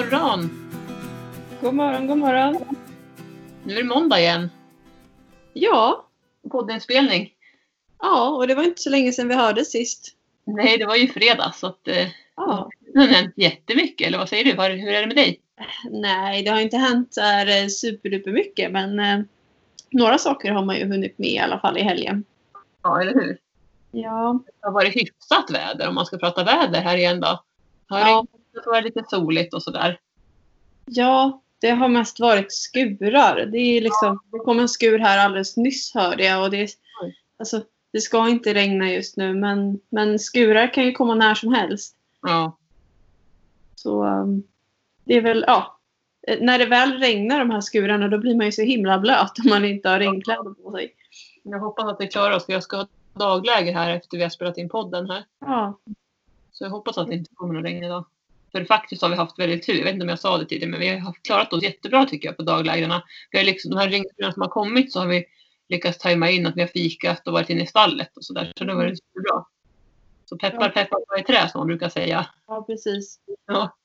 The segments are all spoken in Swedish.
Morgon! God morgon, god morgon. Nu är det måndag igen. Ja, Poddinspelning. ja, och det var inte så länge sedan vi hördes sist. Nej, det var ju fredag så att eh, Ja. det har hänt jättemycket. Eller vad säger du? Hur är det med dig? Nej, det har inte hänt här eh, superduper mycket, men eh, några saker har man ju hunnit med i alla fall i helgen. Ja, eller hur? Ja, Det har varit hyfsat väder om man ska prata väder här igen då. Har Ja. Det lite soligt och sådär. ja det har mest varit skurar. Det, är liksom, det kom en skur här alldeles nyss hörde jag. Och det, är- alltså, det ska inte regna just nu, men, men skurar kan ju komma när som helst. Ja, Så um, det är väl, ja. Eh, När det väl regnar de här skurarna då blir man ju så himla blöt om man inte har regnkläder på sig. jag hoppas att vi klarar oss för jag ska ha dagläger här efter vi har spelat in podden här. Ja, Så jag hoppas att det inte kommer någon regn idag. För faktiskt har vi haft väldigt tur. Jag vet inte om jag sa det tidigare, men vi har klarat oss jättebra tycker jag på daglägren. Vi har liksom, de här regnskurarna som har kommit så har vi lyckats tajma in att vi har fikat och varit inne i stallet och sådär. Så det har varit superbra. Så peppar peppar på ett trä som man brukar säga. ja precis. Ja.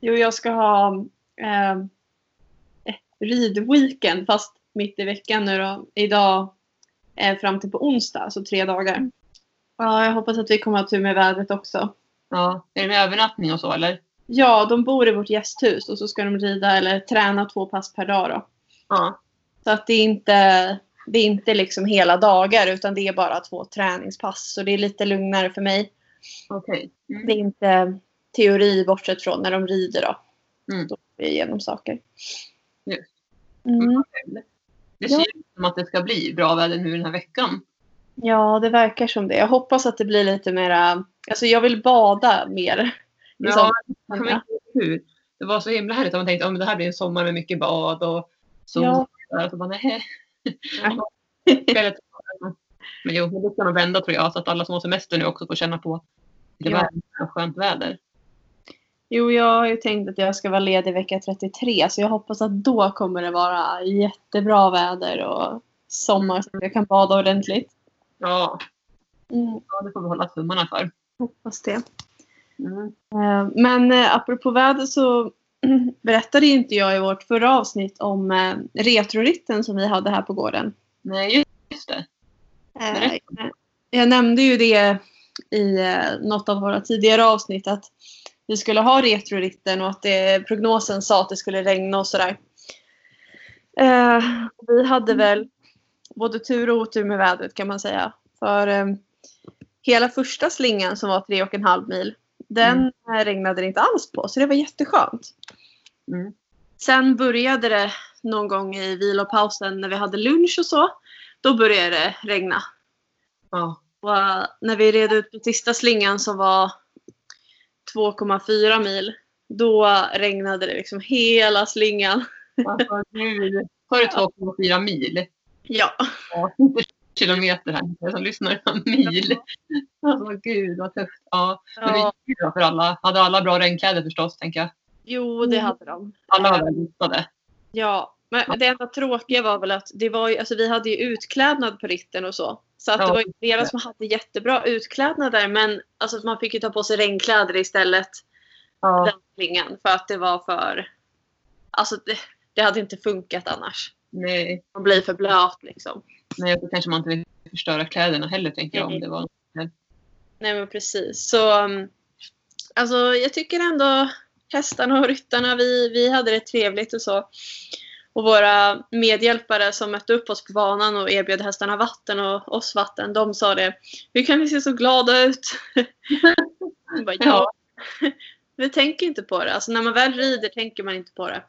Jo, jag ska ha eh, eh, ridweekend fast mitt i veckan nu då. Idag eh, fram till på onsdag, så tre dagar. Ja, jag hoppas att vi kommer att ha tur med vädret också. Ja. Är det med övernattning och så eller? Ja, de bor i vårt gästhus och så ska de rida eller träna två pass per dag då. Ja. Så att det är inte, det är inte liksom hela dagar utan det är bara två träningspass. Så det är lite lugnare för mig. Okej. Mm. Det är inte teori bortsett från när de rider då. Mm. Då går vi igenom saker. Just. Mm. Det Ja. ser ut som att det ska bli bra väder nu den här veckan. Ja, det verkar som det. Jag hoppas att det blir lite mera... Alltså jag vill bada mer. i Ja, ihåg hur. Det var så himla härligt. Man tänkte att det här blir en sommar med mycket bad och sol. Ja. Och så bara, nej. Ja. men jo, men det ska nog vända tror jag. Så att alla som har semester nu också får känna på det Ja. ja. skönt väder. Jo, jag har ju tänkt att jag ska vara ledig vecka 33 så jag hoppas att då kommer det vara jättebra väder och sommar så jag kan bada ordentligt. Ja, Mm, ja det får vi hålla tummarna för. Hoppas det. Mm. Eh, Men eh, apropå väder så berättade inte jag i vårt förra avsnitt om eh, retroritten som vi hade här på gården. Nej, just det. Berätta. Jag nämnde ju det i något av våra tidigare avsnitt att vi skulle ha retroritten och att det, prognosen sa att det skulle regna och sådär. Eh, vi hade väl både tur och otur med vädret kan man säga. För eh, hela första slingan som var tre och en halv mil den eh, regnade det inte alls på så det var jätteskönt. Mm. Sen började det någon gång i vilopausen när vi hade lunch och så. Då började det regna. Ja. Och eh, när vi red ut på sista slingan som var 2,4 mil. Då regnade det liksom hela slingan. Alltså, nu har du 2,4 mil. Ja. Ja, kilometer här. Jag som lyssnar. Mil. Alltså gud vad tufft. Ja. Men det gick ju bra för alla. Hade alla bra regnkläder förstås, tänker jag. Jo, det hade de. Alla var väl rustade. Ja, men det enda tråkiga var väl att det var ju, alltså vi hade ju utklädnad på ritten och så. Så att Ja, det var ju flera som hade jättebra utklädnad där men alltså att man fick ju ta på sig regnkläder istället. Ja. Den för att det var för... Alltså det, det hade inte funkat annars. Nej, Man blir för blöt liksom. nej, då kanske man inte vill förstöra kläderna heller, tänker jag. Om det var... Nej men precis. Så um, alltså jag tycker ändå hästarna och ryttarna, vi, vi hade det trevligt och så. Och våra medhjälpare som mötte upp oss på banan och erbjöd hästarna vatten och oss vatten, de sa det. Hur kan ni se så glada ut? Bara, ja. Vi tänker inte på det. Alltså när man väl rider tänker man inte på det.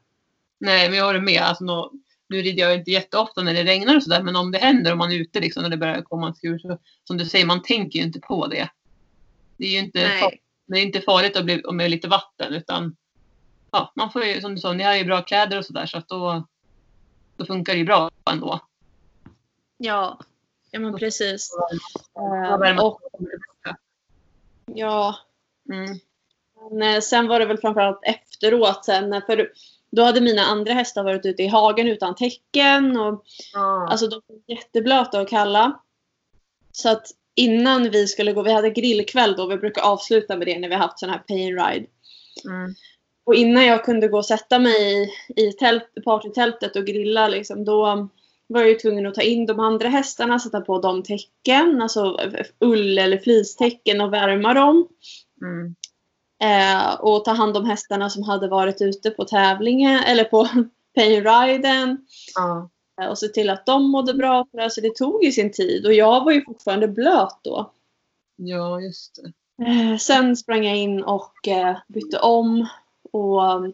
Nej, men jag håller med. Alltså, nå, nu rider jag inte jätteofta när det regnar och sådär, men om det händer om man är ute liksom, när det börjar komma en skur, så som du säger, man tänker ju inte på det. Det är ju inte, Nej. far- det är inte farligt att bli med lite vatten, utan ja, man får ju, som du sa, ni har ju bra kläder och sådär, så att då, då funkar det ju bra ändå. Ja, ja men precis. Eh, och ja, Mm. Men eh, sen var det väl framförallt efteråt sen. För då hade mina andra hästar varit ute i hagen utan täcken. Och, Ja. alltså de var jätteblöta och kalla. Så att innan vi skulle gå, vi hade grillkväll då, vi brukar avsluta med det när vi haft sån här pain ride. Mm. Och innan jag kunde gå och sätta mig i, i tält, partytältet och grilla liksom, då var jag ju tvungen att ta in de andra hästarna, sätta på dem täcken, alltså ull eller fleecetäcken och värma dem. Mm. Eh, och ta hand om hästarna som hade varit ute på tävlingen eller på payriden. Ja. Eh, och se till att de mådde bra. För alltså det tog ju sin tid och jag var ju fortfarande blöt då. ja, just det. Eh, sen sprang jag in och eh, bytte om. Och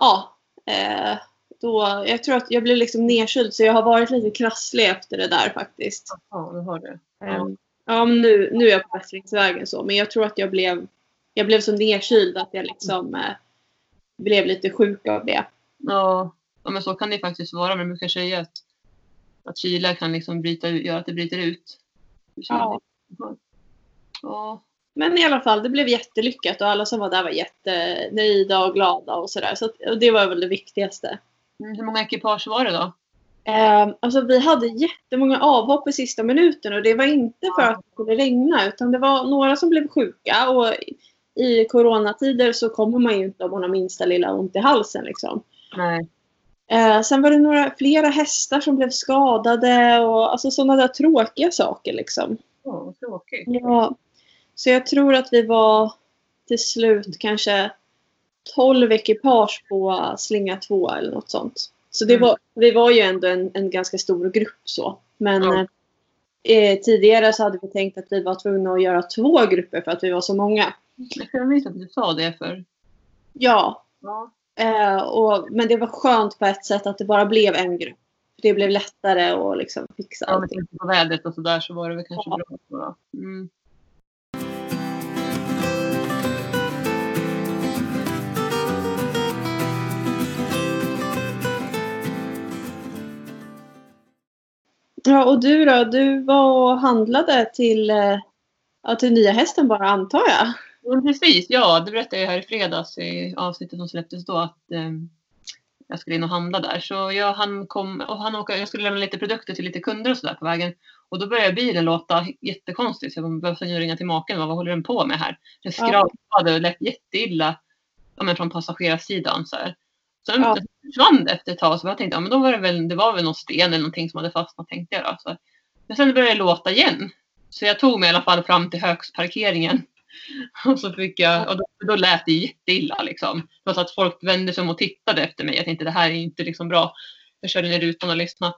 ja, eh, då, jag tror att jag blev liksom nedkyld så jag har varit lite krasslig efter det där faktiskt. Ja, du har det. Ja. Ehm, Ja, men nu, nu är jag på bättringsvägen så. Men jag tror att jag blev, jag blev så nedkyld att jag liksom eh, blev lite sjuk av det. Ja, ja, men så kan det faktiskt vara. Men man brukar säga att, att kyla kan liksom bryta göra att det bryter ut. Ja. Ja. Men i alla fall, det blev jättelyckat och alla som var där var jättenöjda och glada och sådär. Så att, det var väl det viktigaste. Mm, Hur många ekipage var det då? Eh, alltså vi hade jättemånga avhopp i sista minuten och det var inte för att det skulle regna utan det var några som blev sjuka och i coronatider så kommer man ju inte om man har minsta lilla ont i halsen liksom. Nej. Eh, sen var det några, flera hästar som blev skadade och alltså sådana där tråkiga saker liksom. Vad tråkigt. Ja, så jag tror att vi var till slut kanske 12 ekipage på slinga 2 eller något sånt. Så det Mm. var, vi var ju ändå en, en ganska stor grupp så. Men Ja. eh, tidigare så hade vi tänkt att vi var tvungna att göra två grupper för att vi var så många. Jag minns att du sa det för. Ja, Ja. eh, och, men det var skönt på ett sätt att det bara blev en grupp. Det blev lättare att liksom fixa Ja, allting. tanke på vädret och sådär så var det väl kanske Ja. bra. Mm. Ja, och du då? Du var och handlade till, eh, ja, till nya hästen bara antar jag? Men precis, ja det berättade jag här i fredags i avsnittet som släpptes då att eh, jag skulle in och handla där. Så jag, han kom, och han åker, jag skulle lämna lite produkter till lite kunder och sådär på vägen. Och då började bilen låta jättekonstigt. Så jag behövde ringa till maken. Vad håller den på med här? Den skrapade och lät jätteilla ja, men från passagerarsidan. Så här. Sen Ja. försvann det efter ett tag. Så jag tänkte ja, men då var det väl, det var väl någon sten eller någonting som hade fastnat tänkte jag då. Så. Men sen började det låta igen. Så jag tog mig i alla fall fram till högsparkeringen. Och så fick jag, och då, då lät det jätteilla liksom. Det var så att folk vände sig om och tittade efter mig. Jag tänkte det här är inte liksom bra. Jag körde ner rutan och lyssnade.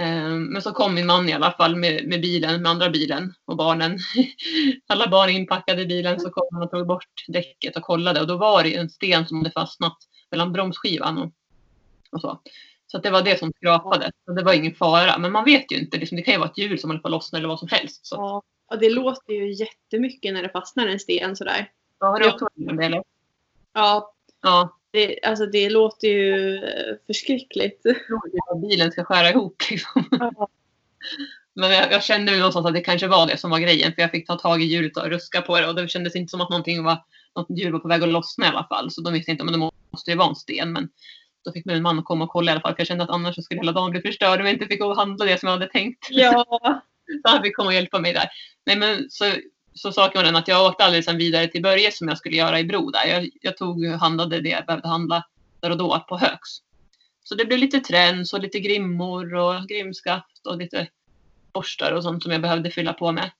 Ehm, men så kom min man i alla fall med, med bilen, med andra bilen och barnen. Alla barn inpackade i bilen så kom han och tog bort däcket och kollade och då var det en sten som hade fastnat mellan bromsskivan och, och så. Så att det var det som skrapade. Så det var ingen fara. Men man vet ju inte. Liksom, det kan ju vara ett hjul som håller på att lossna eller vad som helst. Så. Ja. Det låter ju jättemycket när det fastnar en sten sådär. Ja, har du Ja. också varit med om det eller? Ja, Ja, det, alltså det låter ju förskräckligt. jag att bilen ska skära ihop liksom. Ja. Men jag, jag kände ju någonstans att det kanske var det som var grejen. För jag fick ta tag i hjulet och ruska på det. Och det kändes inte som att någonting var, något hjul var på väg att lossna i alla fall. Så de visste inte, men det måste ju vara en sten. Men då fick min man komma och kolla i alla fall. För jag kände att annars skulle hela dagen bli förstörd om jag inte fick gå och handla det som jag hade tänkt. Ja. Fick komma och hjälpa mig där. Nej men så, så saken var den att jag åkte aldrig sen vidare till Börje som jag skulle göra i Bro där. Jag, jag tog handlade det jag behövde handla där och då på Högs. Så det blev lite träns och lite grimmor och grimskaft och lite borstar och sånt som jag behövde fylla på med.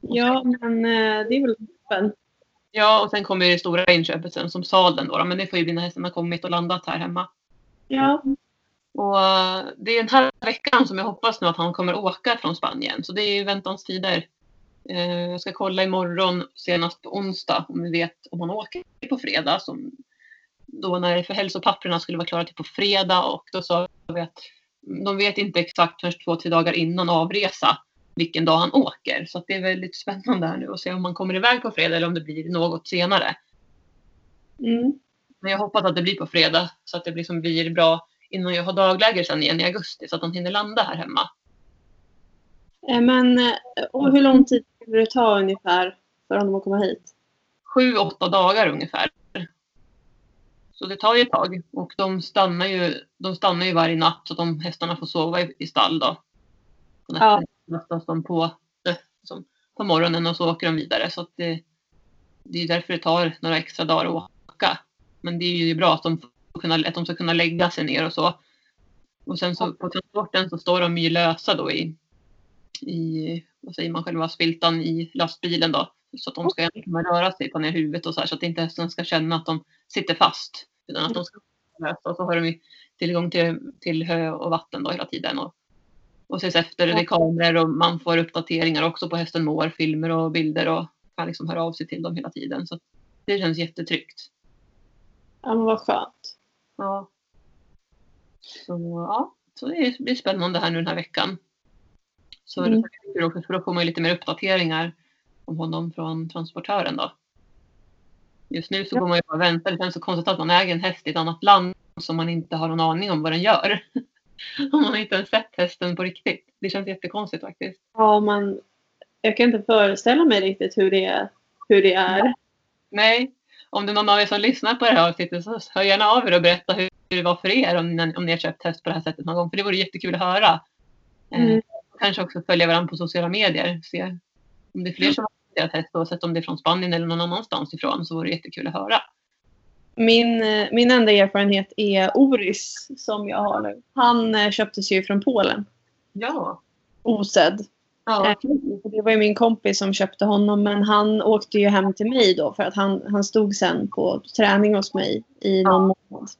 ja, men eh, det är väl toppen. Ja, och sen kommer det stora inköpet sen som sadeln då, då. Men det får ju bli när hästarna kommit och landat här hemma. Ja. Och eh, det är den här veckan som jag hoppas nu att han kommer åka från Spanien. Så det är väntans tider. Eh, Jag ska kolla imorgon senast på onsdag om vi vet om han åker på fredag. Som då när för hälsopapperna skulle vara klara till på fredag och då sa vi att de vet inte exakt först två, tre dagar innan avresa vilken dag han åker. Så det är väldigt spännande här nu att se om han kommer iväg på fredag eller om det blir något senare. Mm. Men jag hoppas att det blir på fredag så att det liksom blir bra innan jag har dagläger sen igen i augusti så att han hinner landa här hemma. Eh, Men eh, och hur lång tid skulle det ta ungefär för honom att komma hit? Sju, åtta dagar ungefär. Så det tar ju ett tag och de stannar ju, de stannar ju varje natt så att de hästarna får sova i, i stall då. På Ja. natten lastas de på, eh, som, på morgonen och så åker de vidare så det, det är därför det tar några extra dagar att åka. Men det är ju bra att de, kunna, att de ska kunna lägga sig ner och så. Och sen så på transporten så står de ju lösa då i, i vad säger man, själva spiltan i lastbilen då. Så att de ska kunna röra sig på ner huvudet och så här så att inte hästen ska känna att de sitter fast. Utan att de ska lösa. Och så har de ju tillgång till, till hö och vatten då hela tiden. Och, och ses efter, det är kameror och man får uppdateringar också på hästen mår, filmer och bilder och kan liksom höra av sig till dem hela tiden. Så det känns jättetryggt. Ja, men vad skönt. Ja. Så ja, så det blir spännande här nu den här veckan. Så Mm. det är också, för då får man ju lite mer uppdateringar om honom från transportören då. Just nu så Ja. går man ju bara och väntar. Det känns så konstigt att man äger en häst i ett annat land som man inte har någon aning om vad den gör. om man inte ens sett hästen på riktigt. Det känns jättekonstigt faktiskt. Ja, man, jag kan inte föreställa mig riktigt hur det, hur det är. Nej, om det är någon av er som lyssnar på det här avsnittet så hör gärna av er och berätta hur det var för er om om ni har köpt häst på det här sättet någon gång. För det vore jättekul att höra. Eh, Mm. kanske också följa varandra på sociala medier. Se om det är fler som har adopterat häst oavsett om det är från Spanien eller någon annanstans ifrån så vore det jättekul att höra. Min, eh, min enda erfarenhet är Oris som jag har nu. Han eh, köptes ju från Polen. Ja. Osedd. Ja. Eh, Det var ju min kompis som köpte honom men han åkte ju hem till mig då för att han, han stod sen på träning hos mig i någon månad.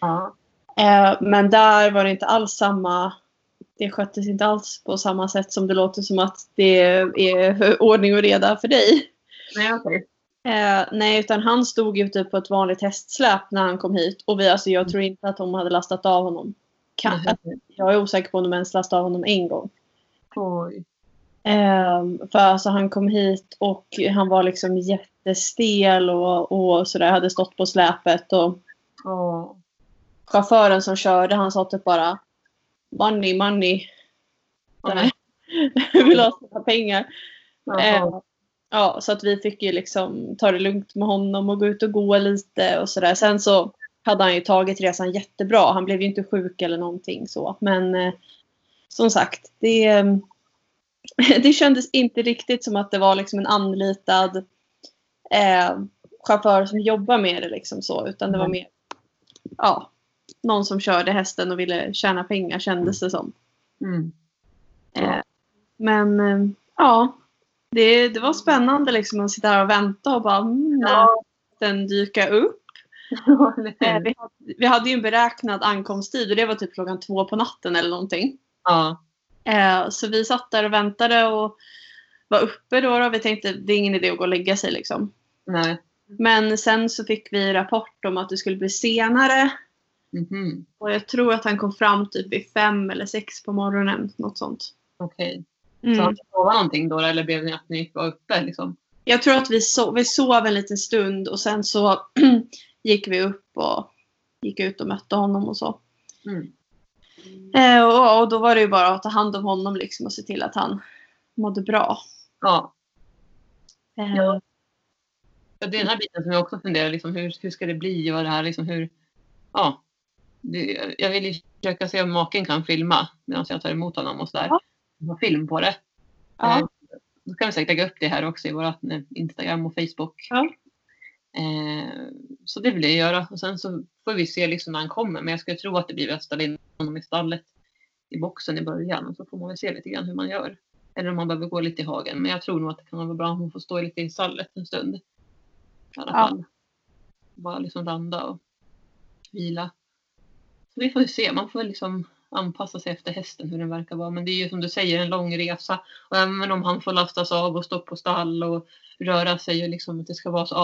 ja. Eh, men där var det inte alls samma det sköttes inte alls på samma sätt som det låter som att det är ordning och reda för dig. Nej, okej. Eh, nej, utan han stod ju typ på ett vanligt hästsläp när han kom hit. Och vi, alltså, jag tror inte att de hade lastat av honom. Kan, alltså, jag är osäker på om de ens lastade av honom en gång. Oj. Eh, för alltså, han kom hit och han var liksom jättestel och, och sådär. Hade stått på släpet. Och Åh. chauffören som körde han sa typ bara Money, money. Nej. Vill ha sina pengar. Eh, ja, så att vi fick ju liksom ta det lugnt med honom och gå ut och gå lite och sådär. Sen så hade han ju tagit resan jättebra. Han blev ju inte sjuk eller någonting så. Men eh, som sagt, det, eh, det kändes inte riktigt som att det var liksom en anlitad eh, chaufför som jobbar med det liksom så. Utan det var mer ja, någon som körde hästen och ville tjäna pengar kändes det som. Mm. Eh, men eh, ja, det, det var spännande liksom att sitta här och vänta och bara mm, när Ja. den dyka upp. Eh, vi, hade, vi hade ju en beräknad ankomsttid och det var typ klockan två på natten eller någonting. Ja. Eh, så vi satt där och väntade och var uppe då, och Vi tänkte det är ingen idé att gå och lägga sig liksom. Nej. Men sen så fick vi rapport om att det skulle bli senare. Mhm. Och jag tror att han kom fram typ vid fem eller sex på morgonen. Något sånt. Okej. Så Mm. han sova någonting då eller blev det att ni var uppe liksom? Jag tror att vi, so vi sov en liten stund och sen så gick vi upp och gick ut och mötte honom och så. Mm. Eh, och, och då var det ju bara att ta hand om honom liksom och se till att han mådde bra. Ja. Eh, Ja. Det är den här biten som jag också funderar, liksom, hur, hur ska det bli och det här, liksom, hur, ja. Det, jag vill ju försöka se om maken kan filma medan jag tar emot honom och sådär. Ja. Ha film på det. Ja. Eh, då kan vi säkert lägga upp det här också i våra Instagram och Facebook. Ja. Eh, så det vill jag göra och sen så får vi se liksom när han kommer. Men jag skulle tro att det blir att ställa in honom i stallet i boxen i början och så får man väl se lite grann hur man gör. Eller om man behöver gå lite i hagen. Men jag tror nog att det kan vara bra om hon får stå lite i stallet en stund. I alla Ja. fall. Bara liksom landa och vila. Så vi får ju se. Man får liksom anpassa sig efter hästen hur den verkar vara. Men det är ju som du säger en lång resa. Och även om han får lastas av och stå på stall och röra sig och liksom att det ska vara så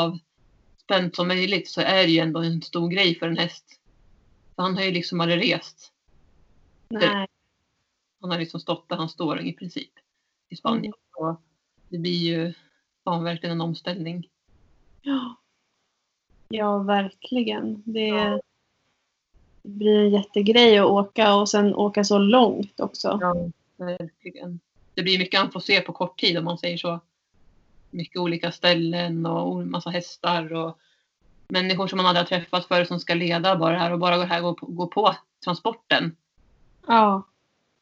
avspänt som möjligt så är det ju ändå en stor grej för en häst. För han har ju liksom aldrig rest. nej. Han har liksom stått där han står i princip i Spanien. Och det blir ju ja, verkligen en omställning. Ja. ja, verkligen. Det Ja. blir en jättegrej att åka och sen åka så långt också. Ja, verkligen. Det blir mycket han får se på kort tid om man säger så. Mycket olika ställen och massa hästar och människor som man aldrig har träffat förut som ska leda bara det här och bara gå här och gå på, transporten. Ja.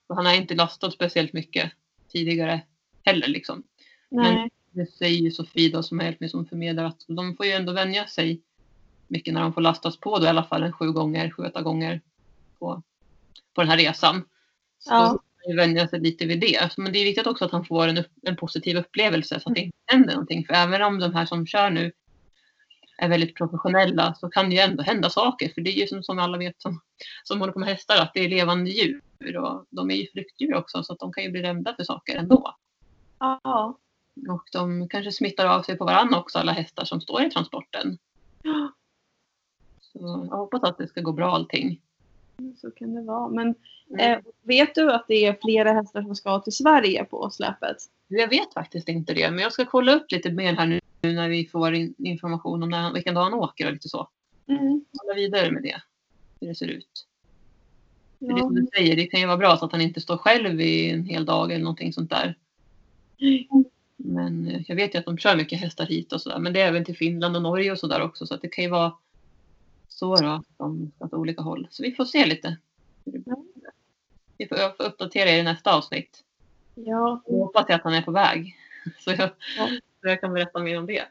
Och han har inte lastat speciellt mycket tidigare heller liksom. Nej. Det säger ju Sofie då som har hjälpt mig som förmedlare att de får ju ändå vänja sig mycket när de får lastas på då i alla fall en sju gånger, sju, åtta gånger på, på den här resan. Så ja. Vänja sig lite vid det. Men det är viktigt också att han får en, upp, en positiv upplevelse så att det inte händer någonting. För även om de här som kör nu är väldigt professionella så kan det ju ändå hända saker. För det är ju som, som alla vet som, som håller på med hästar att det är levande djur. Och de är ju flyktdjur också så att de kan ju bli rädda för saker ändå. Ja. Och de kanske smittar av sig på varandra också, alla hästar som står i transporten. Ja, Så jag hoppas att det ska gå bra allting. Så kan det vara. Men Mm. eh, vet du att det är flera hästar som ska till Sverige på släpet? Jag vet faktiskt inte det, men jag ska kolla upp lite mer här nu när vi får in, information om när, vilken dag han åker och lite så. Mm. Kolla vidare med det, hur det ser ut. För det Ja. som du säger, det kan ju vara bra så att han inte står själv i en hel dag eller någonting sånt där. Men eh, jag vet ju att de kör mycket hästar hit och sådär. Men det är även till Finland och Norge och sådär också. Så att det kan ju vara så då, ska åt olika håll. Så vi får se lite. Vi får, jag får uppdatera er i nästa avsnitt. Ja. Jag hoppas att han är på väg. Så jag, Ja. så jag kan berätta mer om det.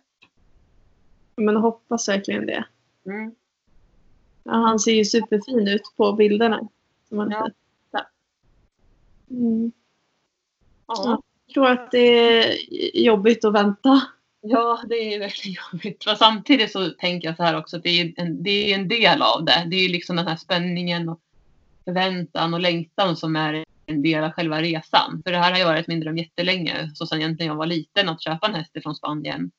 Men hoppas verkligen det. Mm. Ja, han ser ju superfin ut på bilderna. Som sett. Ja. Mm. Ja. Jag tror att det är jobbigt att vänta. Ja, det är verkligen jobbigt. Men samtidigt så tänker jag så här också att det är en, det är en del av det. Det är liksom den här spänningen och förväntan och längtan som är en del av själva resan. För det här har ju varit min dröm jättelänge. Så sen egentligen jag var liten att köpa en häst från Spanien.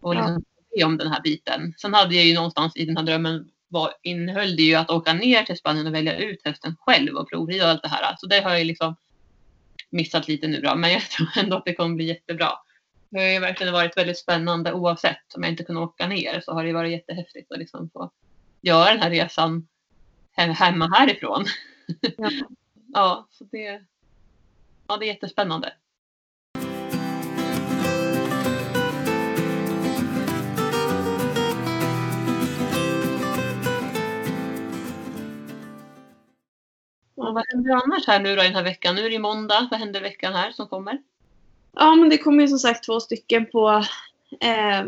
Och liksom se om den här biten. Sen hade jag ju någonstans i den här drömmen var, innehöll det ju att åka ner till Spanien och välja ut hästen själv och provrida och allt det här. Så det har jag liksom missat lite nu då. Men jag tror ändå att det kommer bli jättebra. Det har ju verkligen varit väldigt spännande oavsett. Om jag inte kunde åka ner så har det varit jättehäftigt att liksom få göra den här resan he- hemma härifrån. Ja. ja, så det, ja, det är jättespännande. Och vad händer annars här nu då i den här veckan? Nu är det ju måndag. Vad händer veckan här som kommer? Ja, men det kommer ju som sagt två stycken på eh,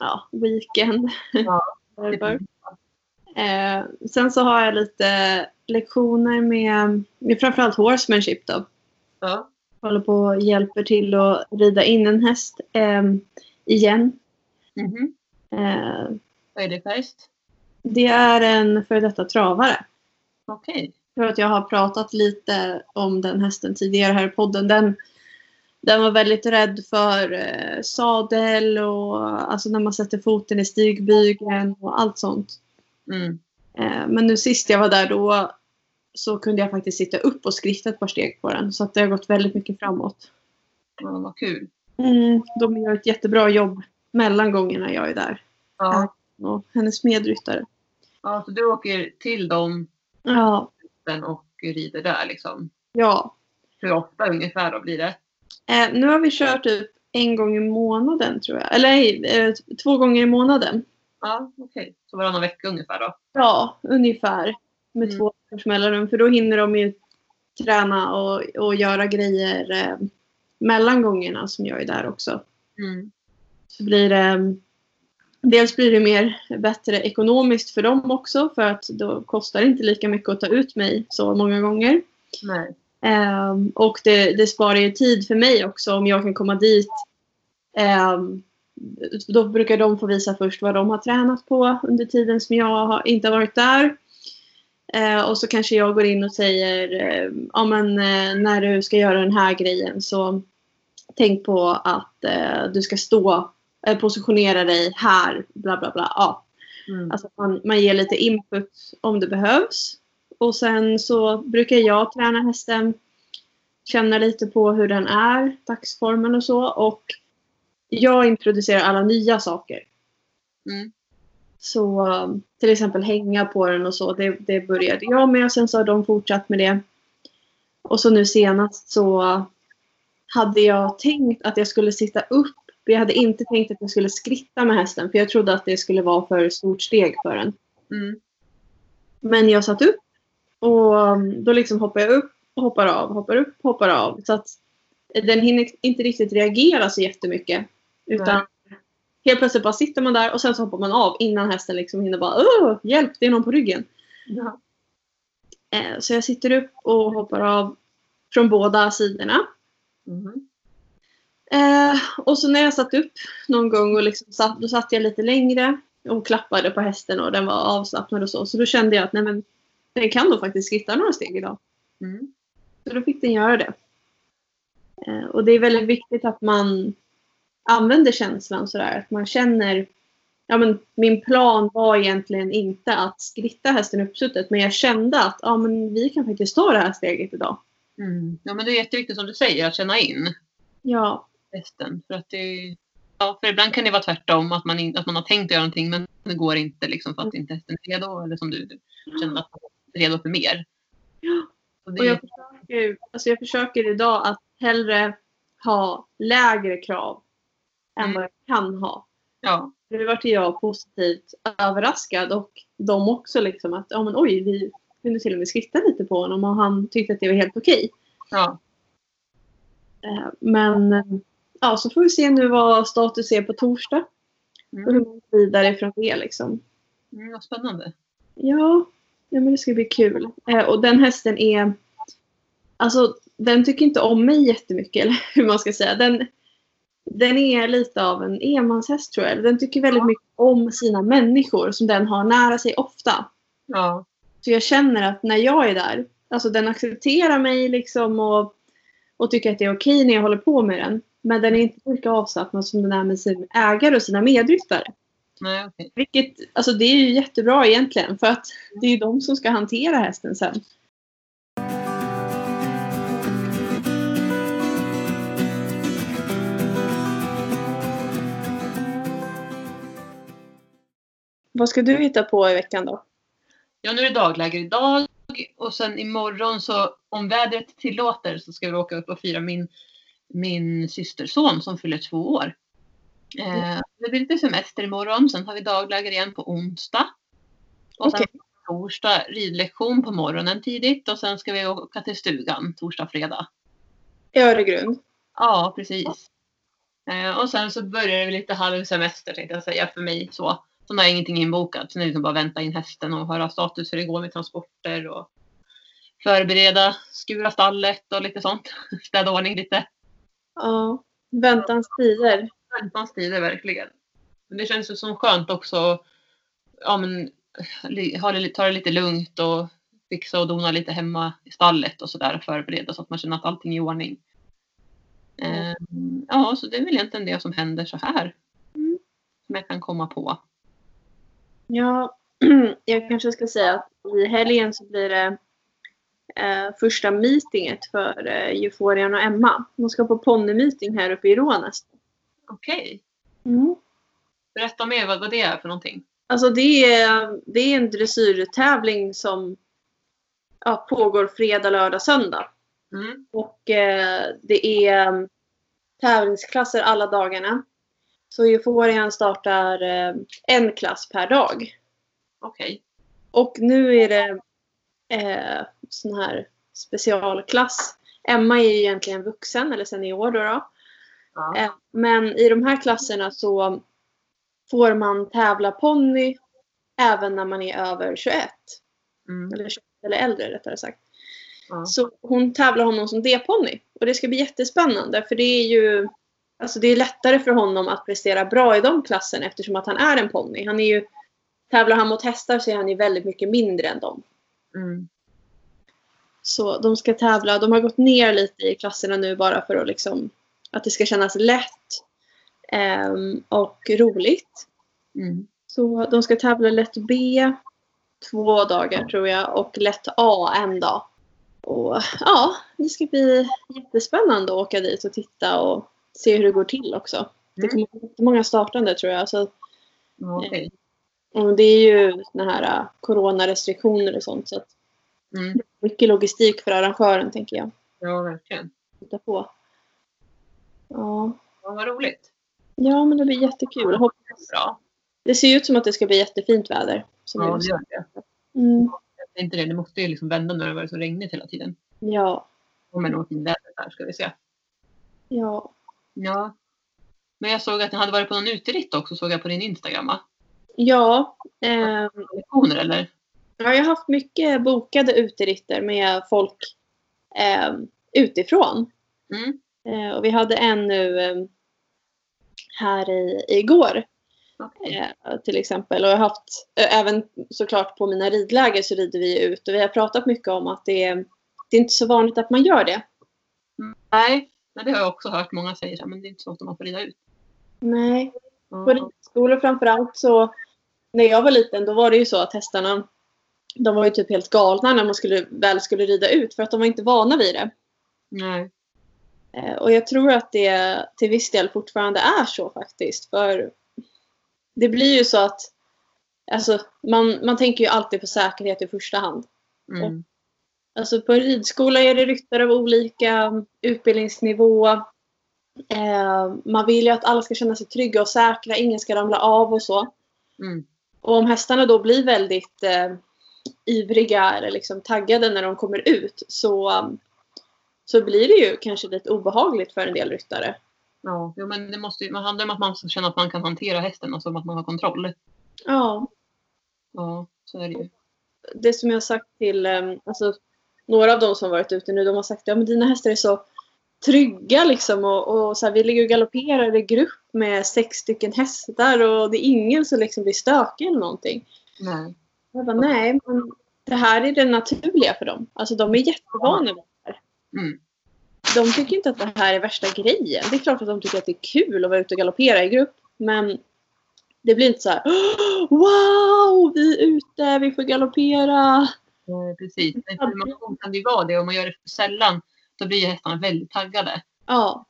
ja, weekend. Ja. Eh, sen så har jag lite lektioner med, med framförallt horsemanship då. Ja. Håller på och hjälper till att rida in en häst eh, igen. Mhm. Eh, Vad är det för häst? det är en före detta travare. Okej. Jag tror att jag har pratat lite om den hästen tidigare här i podden. Den, den var väldigt rädd för eh, sadel och alltså när man sätter foten i stigbygeln och allt sånt. Mm. Eh, men nu sist jag var där då så kunde jag faktiskt sitta upp och skritta ett par steg på den. Så att det har gått väldigt mycket framåt. Ja, vad kul. Mm, de gör ett jättebra jobb mellan gångerna jag är där. Ja. Och hennes medryttare. ja, så du åker till dem Ja, och rider där liksom. ja. Hur ofta ungefär då blir det? Eh, nu har vi kört typ en gång i månaden tror jag. Eller eh, två gånger i månaden. Ja, okej. Så varannan vecka ungefär då? Ja, ungefär. Med Mm. två veckors mellanrum. För då hinner de ju träna och, och göra grejer eh, mellan gångerna som jag är där också. Mm. Så blir det Dels blir det mer bättre ekonomiskt för dem också för att då kostar det inte lika mycket att ta ut mig så många gånger. Nej. Ehm, och det, det sparar ju tid för mig också om jag kan komma dit. Ehm, då brukar de få visa först vad de har tränat på under tiden som jag har, inte har varit där. Eh, och så kanske jag går in och säger ja, men, eh, när du ska göra den här grejen så tänk på att eh, du ska stå, eh, positionera dig här, bla bla bla. Ja, Mm. Alltså man, man ger lite input om det behövs. Och sen så brukar jag träna hästen. Känna lite på hur den är, dagsformen och så. Och jag introducerar alla nya saker. Mm. Så um, till exempel hänga på den och så. Det, det började jag med och sen så har de fortsatt med det. Och så nu senast så hade jag tänkt att jag skulle sitta upp. Jag hade inte tänkt att jag skulle skritta med hästen för jag trodde att det skulle vara för stort steg för den. Mm. Men jag satt upp och um, då liksom hoppar jag upp, hoppar av, hoppar upp, hoppar av. Så att den hinner inte riktigt reagera så jättemycket. Utan helt plötsligt bara sitter man där och sen så hoppar man av innan hästen liksom hinner bara Åh, hjälp, det är någon på ryggen. Ja. Eh, så jag sitter upp och hoppar av från båda sidorna. Eh, och så när jag satt upp någon gång och liksom satt, då satt jag lite längre och klappade på hästen och den var avslappnad och så. Så då kände jag att nej men, den kan nog faktiskt skritta några steg idag. Mm. Så då fick den göra det. Eh, och det är väldigt viktigt att man använder känslan sådär. Att man känner, ja men min plan var egentligen inte att skritta hästen uppsuttet men jag kände att ja men vi kan faktiskt ta det här steget idag. Mm. Ja, men det är jätteviktigt som du säger att känna in Ja, hästen. För att det, ja, för ibland kan det vara tvärtom, att man, in, att man har tänkt göra någonting men det går inte liksom, för att inte hästen är redo. Eller som du, du kände att redo för mer. Så det, Och jag försöker, alltså jag försöker idag att hellre ha lägre krav än Mm. vad jag kan ha. ja, Nu vart jag positivt överraskad och de också liksom att ja men oj, vi kunde till och med skritta lite på honom och han tyckte att det var helt okej. ja, Eh, Men ja, så får vi se nu vad status är på torsdag och hur mm. man går vidare från det liksom. Mm, vad spännande. Ja, ja men det ska bli kul. Eh, och den hästen är... Alltså, den tycker inte om mig jättemycket, eller hur man ska säga. Den, den är lite av en enmanshäst tror jag. Den tycker väldigt mycket om sina människor som den har nära sig ofta. Ja, Så jag känner att när jag är där, alltså den accepterar mig liksom och, och tycker att det är okej när jag håller på med den. Men den är inte lika avslappnad som den är med sin ägare och sina medryttare. Nej okej. Vilket, alltså det är ju jättebra egentligen för att det är ju de som ska hantera hästen sen. Vad ska du hitta på i veckan då? Ja, nu är det dagläger idag och sen imorgon så om vädret tillåter så ska vi åka upp och fira min, min systerson som fyller två år. Eh, det blir lite semester imorgon, sen har vi dagläger igen på onsdag. Och sen Okej. på torsdag ridlektion på morgonen tidigt och sen ska vi åka till stugan torsdag, fredag. I Öregrund. Ja, precis. Eh, och sen så börjar det lite halvsemester tänkte jag säga för mig så. Så har jag ingenting inbokat. Sen är det liksom bara vänta in hästen och höra status hur det går med transporter och förbereda, skura stallet och lite sånt. Städa ordning lite. Ja. Väntans tider. Väntans tider verkligen. Men det känns ju som skönt också ja, men, ha det, ta det lite lugnt och fixa och dona lite hemma i stallet och sådär och förbereda så att man känner att allting är i ordning. Eh, ja, så det är väl egentligen det som händer så här. Mm. Som jag kan komma på. Ja, jag kanske ska säga att i helgen så blir det eh, första meetinget för eh, Euforian och Emma. De ska på ponnymeeting här uppe i Rånäs. Okej. Mm. Berätta mer vad, vad det är för någonting. Alltså det är, det är en dressyrtävling som ja, pågår fredag, lördag, söndag. Mm. Och eh, det är mm, tävlingsklasser alla dagarna. Så Euforian startar eh, en klass per dag. Okej. Och nu är det eh, sån här specialklass. Emma är ju egentligen vuxen, eller senior då. då. Ja. Eh, men i de här klasserna så får man tävla ponny även när man är över 21. Mm. Eller 21 eller äldre rättare sagt. Ja. Så hon tävlar honom som D-ponny. Och det ska bli jättespännande för det är ju Alltså det är lättare för honom att prestera bra i de klasserna eftersom att han är en ponny. Han är ju Tävlar han mot hästar så är han ju väldigt mycket mindre än dem. Mm. Så de ska tävla. De har gått ner lite i klasserna nu bara för att liksom att det ska kännas lätt ehm, och roligt. Mm. Så de ska tävla lätt B två dagar tror jag och lätt A en dag. Och ja, det ska bli jättespännande att åka dit och titta och se hur det går till också. Det kommer många startande tror jag. Så, Okej. och det är ju såna här äh, coronarestriktioner och sånt. Så Mm. mycket logistik för arrangören tänker jag. Ja, verkligen. Titta på. Ja. Ja, vad roligt. ja, men det blir jättekul. Hoppas- Bra. Det ser ut som att det ska bli jättefint väder. Som Ja, det gör det. mm. Det inte det. Det måste ju liksom vända när det varit så regnigt hela tiden. Ja, Kommer nog fin väder där ska vi se. ja. Ja. Men jag såg att ni hade varit på någon uteritt också, såg jag på din Instagram va? Ja, eh, Lektioner eller? ja, jag har haft mycket bokade uteritter med folk eh, utifrån. Mm. Eh, och vi hade en nu eh, här i, igår eh, till exempel. Och jag har haft, även såklart på mina ridläger så rider vi ut. Och vi har pratat mycket om att det, är- det är inte så vanligt att man gör det. Nej, men det har jag också hört många här, men det är inte så ofta man får rida ut. Nej, Ja. På ridskolor framförallt så när jag var liten då var det ju så att hästarna de var ju typ helt galna när man skulle, väl skulle rida ut för att de var inte vana vid det. Nej. Eh, Och jag tror att det till viss del fortfarande är så faktiskt. För det blir ju så att alltså, man, man tänker ju alltid på säkerhet i första hand. Mm. Alltså på en ridskola är det ryttare av olika utbildningsnivå. Eh, man vill ju att alla ska känna sig trygga och säkra, ingen ska ramla av och så. Mm. Och om hästarna då blir väldigt eh, ivriga eller liksom taggade när de kommer ut så, så blir det ju kanske lite obehagligt för en del ryttare. Ja, jo, men det måste ju, man handlar om att man känna att man kan hantera hästen, alltså att man har kontroll. Ja, Ja, så är det ju. det som jag har sagt till um, alltså, några av de som varit ute nu, de har sagt att ja, men dina hästar är så trygga liksom och, och så här, vi ligger och galopperar i grupp med sex stycken hästar och det är ingen som liksom blir stökig eller någonting. Nej. Jag bara, nej, men det här är det naturliga för dem. Alltså de är jättevana vid. Mm. De tycker inte att det här är värsta grejen. Det är klart att de tycker att det är kul att vara ute och galoppera i grupp. Men det blir inte så här "Åh, Wow! Vi är ute, vi får galoppera. Eh, precis. Information kan det ju vara det. Om man gör det för sällan, då blir hästarna väldigt taggade. Ja,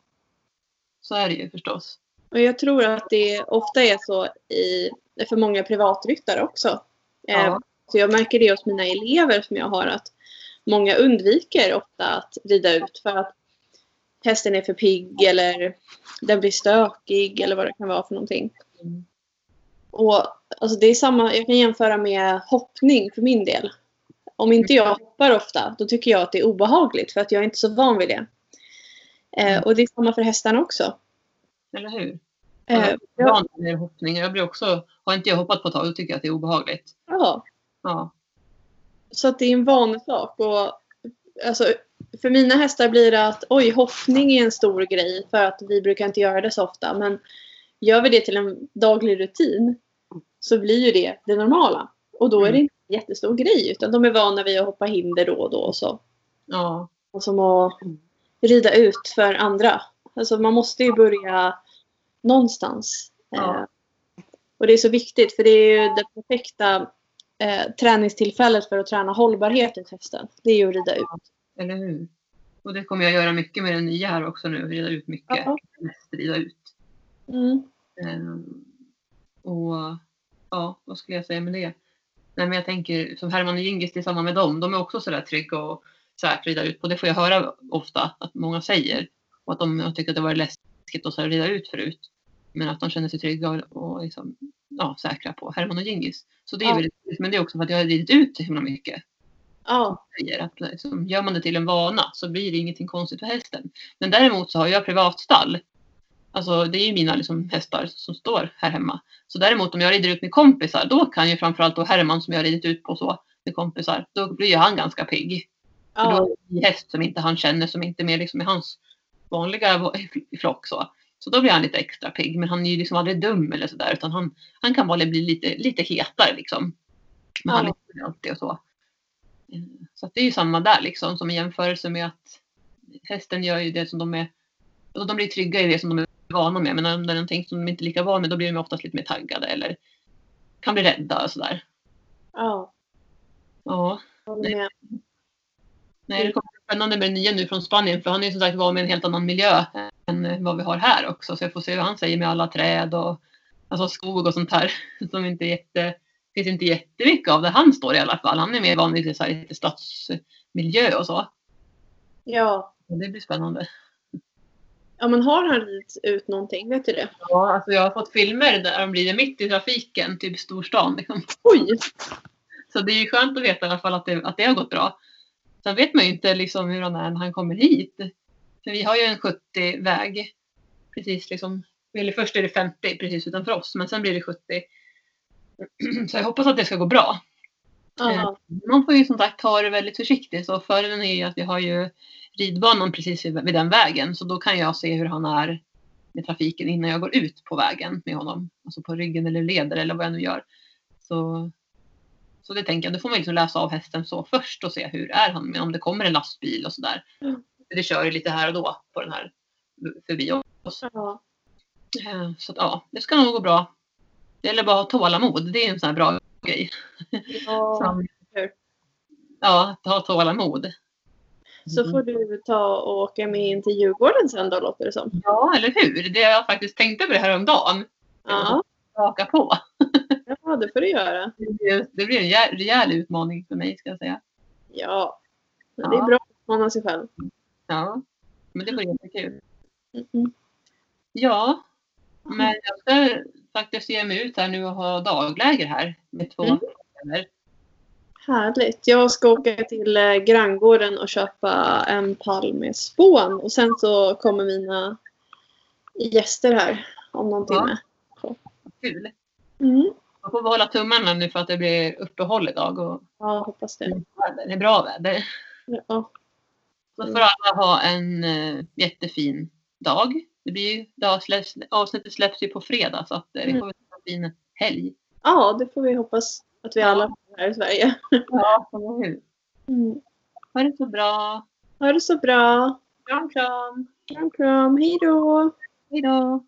Så är det ju förstås. och jag tror att det ofta är så i, för många privatryttare också. Ja. Så jag märker det hos mina elever som jag har att många undviker ofta att rida ut för att hästen är för pigg eller den blir stökig eller vad det kan vara för någonting. Mm. Och alltså det är samma, jag kan jämföra med hoppning för min del. Om inte jag hoppar ofta, då tycker jag att det är obehagligt för att jag är inte så van vid det. Eh, och det är samma för hästarna också. Eller hur? Eh, jag hoppning. Jag blir också, har inte jag hoppat på ett tag, då tycker jag att det är obehagligt. ja, Ja. Så att det är en vanesak. Och, alltså, för mina hästar blir det att oj, hoppning är en stor grej för att vi brukar inte göra det så ofta. Men gör vi det till en daglig rutin så blir ju det det normala. Och då är det Mm. inte en jättestor grej utan de är vana vid att hoppa hinder då och då. Och så. Ja. Och som att rida ut för andra. Alltså man måste ju börja någonstans. Ja. Eh, och det är så viktigt för det är ju det perfekta eh, träningstillfället för att träna hållbarhet i hästen. Det är ju att rida ut. Eller hur? Och det kommer jag göra mycket med den nya här också nu. Rida ut mycket. Ja. Rida ut. Mm. Ehm, och ja, vad skulle jag säga med det? Nej, men jag tänker som Herman och Gingis tillsammans med dem. De är också sådär trygga och säkra rida ut på. Det får jag höra ofta att många säger. Och att de tyckt att det var läskigt att rida ut förut. Men att de känner sig trygga och, och liksom, ja, säkra på Herman och Gingis. Så det är Ja. väldigt. Men det är också för att jag har ridit ut så himla mycket. Ja. att liksom, gör man det till en vana så blir det ingenting konstigt för hästen. Men däremot så har jag privatstall. Alltså det är ju mina liksom, hästar som står här hemma. Så däremot om jag rider ut med kompisar då kan ju framförallt då Herman som jag har ridit ut på så med kompisar. Då blir ju han ganska pigg. För ja. då är det en häst som inte han känner som inte är med liksom i hans vanliga va- flock så. Så då blir han lite extra pigg. Men han är ju liksom aldrig dum eller sådär utan han, han kan bara bli lite, lite hetare liksom. Men han Ja. lyssnar ju alltid och så. Eh, Så det är ju samma där liksom som i jämförelse med att hästen gör ju det som de är och de blir trygga i det som de är vana med. Men om det är någonting som de inte är lika vana med då blir de oftast lite mer taggade eller kan bli rädda och sådär. ja. Ja, nej det kommer spännande med den nya nu från Spanien för han är ju som sagt van med en helt annan miljö än vad vi har här också. Så jag får se vad han säger med alla träd och alltså skog och sånt här. Som inte jätte, finns inte jättemycket av där han står i alla fall. Han är mer van vid så här, lite stadsmiljö och så. Ja. Och det blir spännande. ja, men har han ridit ut någonting? Vet du det? Ja, alltså jag har fått filmer där de blir mitt i trafiken, typ storstan. Liksom. Oj! Så det är ju skönt att veta i alla fall att det, att det har gått bra. Sen vet man ju inte liksom hur han är när han kommer hit. För vi har ju en 70-väg precis liksom Eller först är det 50 precis utanför oss, men sen blir det 70. Så jag hoppas att det ska gå bra. Ja. Man får ju som sagt ta det väldigt försiktigt. Så fördelen är ju att vi har ju ridbanan precis vid den vägen. Så då kan jag se hur han är med trafiken innan jag går ut på vägen med honom. Alltså på ryggen eller leder eller vad jag nu gör. Så, så det tänker jag, då får man liksom läsa av hästen så först och se hur är han med om det kommer en lastbil och sådär. Mm. Det kör ju lite här och då på den här förbi oss. Ja. Eh, Så att, ja, det ska nog gå bra. Det gäller bara att ha tålamod. Det är en sån här bra grej. Ja. Som, ja, att ha tålamod. Så får du ta och åka med in till Djurgården sen då låter det som. Ja, eller hur? Det jag faktiskt tänkte på det här om dagen. Ja, Raka på. ja det får du göra. Det blir, blir en rejäl, utmaning för mig ska jag säga. Ja. Men det är Ja. bra att utmana sig själv. Ja, men det var jättekul. Mm. Ja, men jag ska faktiskt ge mig ut här nu och ha dagläger här med två Mm. vänner. Härligt. Jag ska åka till eh, granngården och köpa en pall med spån. Och sen så kommer mina gäster här om någon Ja. timme. Kul. Mm. Man får hålla tummarna nu för att det blir uppehåll idag och Ja, hoppas det. det är bra väder. Ja. Så får alla ha en eh, jättefin dag. Det blir ju, det släpps, avsnittet släpps ju på fredag så att eh, vi Mm. får ha en fin helg. ja, det får vi hoppas att vi alla får här i Sverige. Ja, eller hur? Mm. Ha det så bra. Ha det så bra. Kram, kram. Kram, kram. Hej då. Hej då.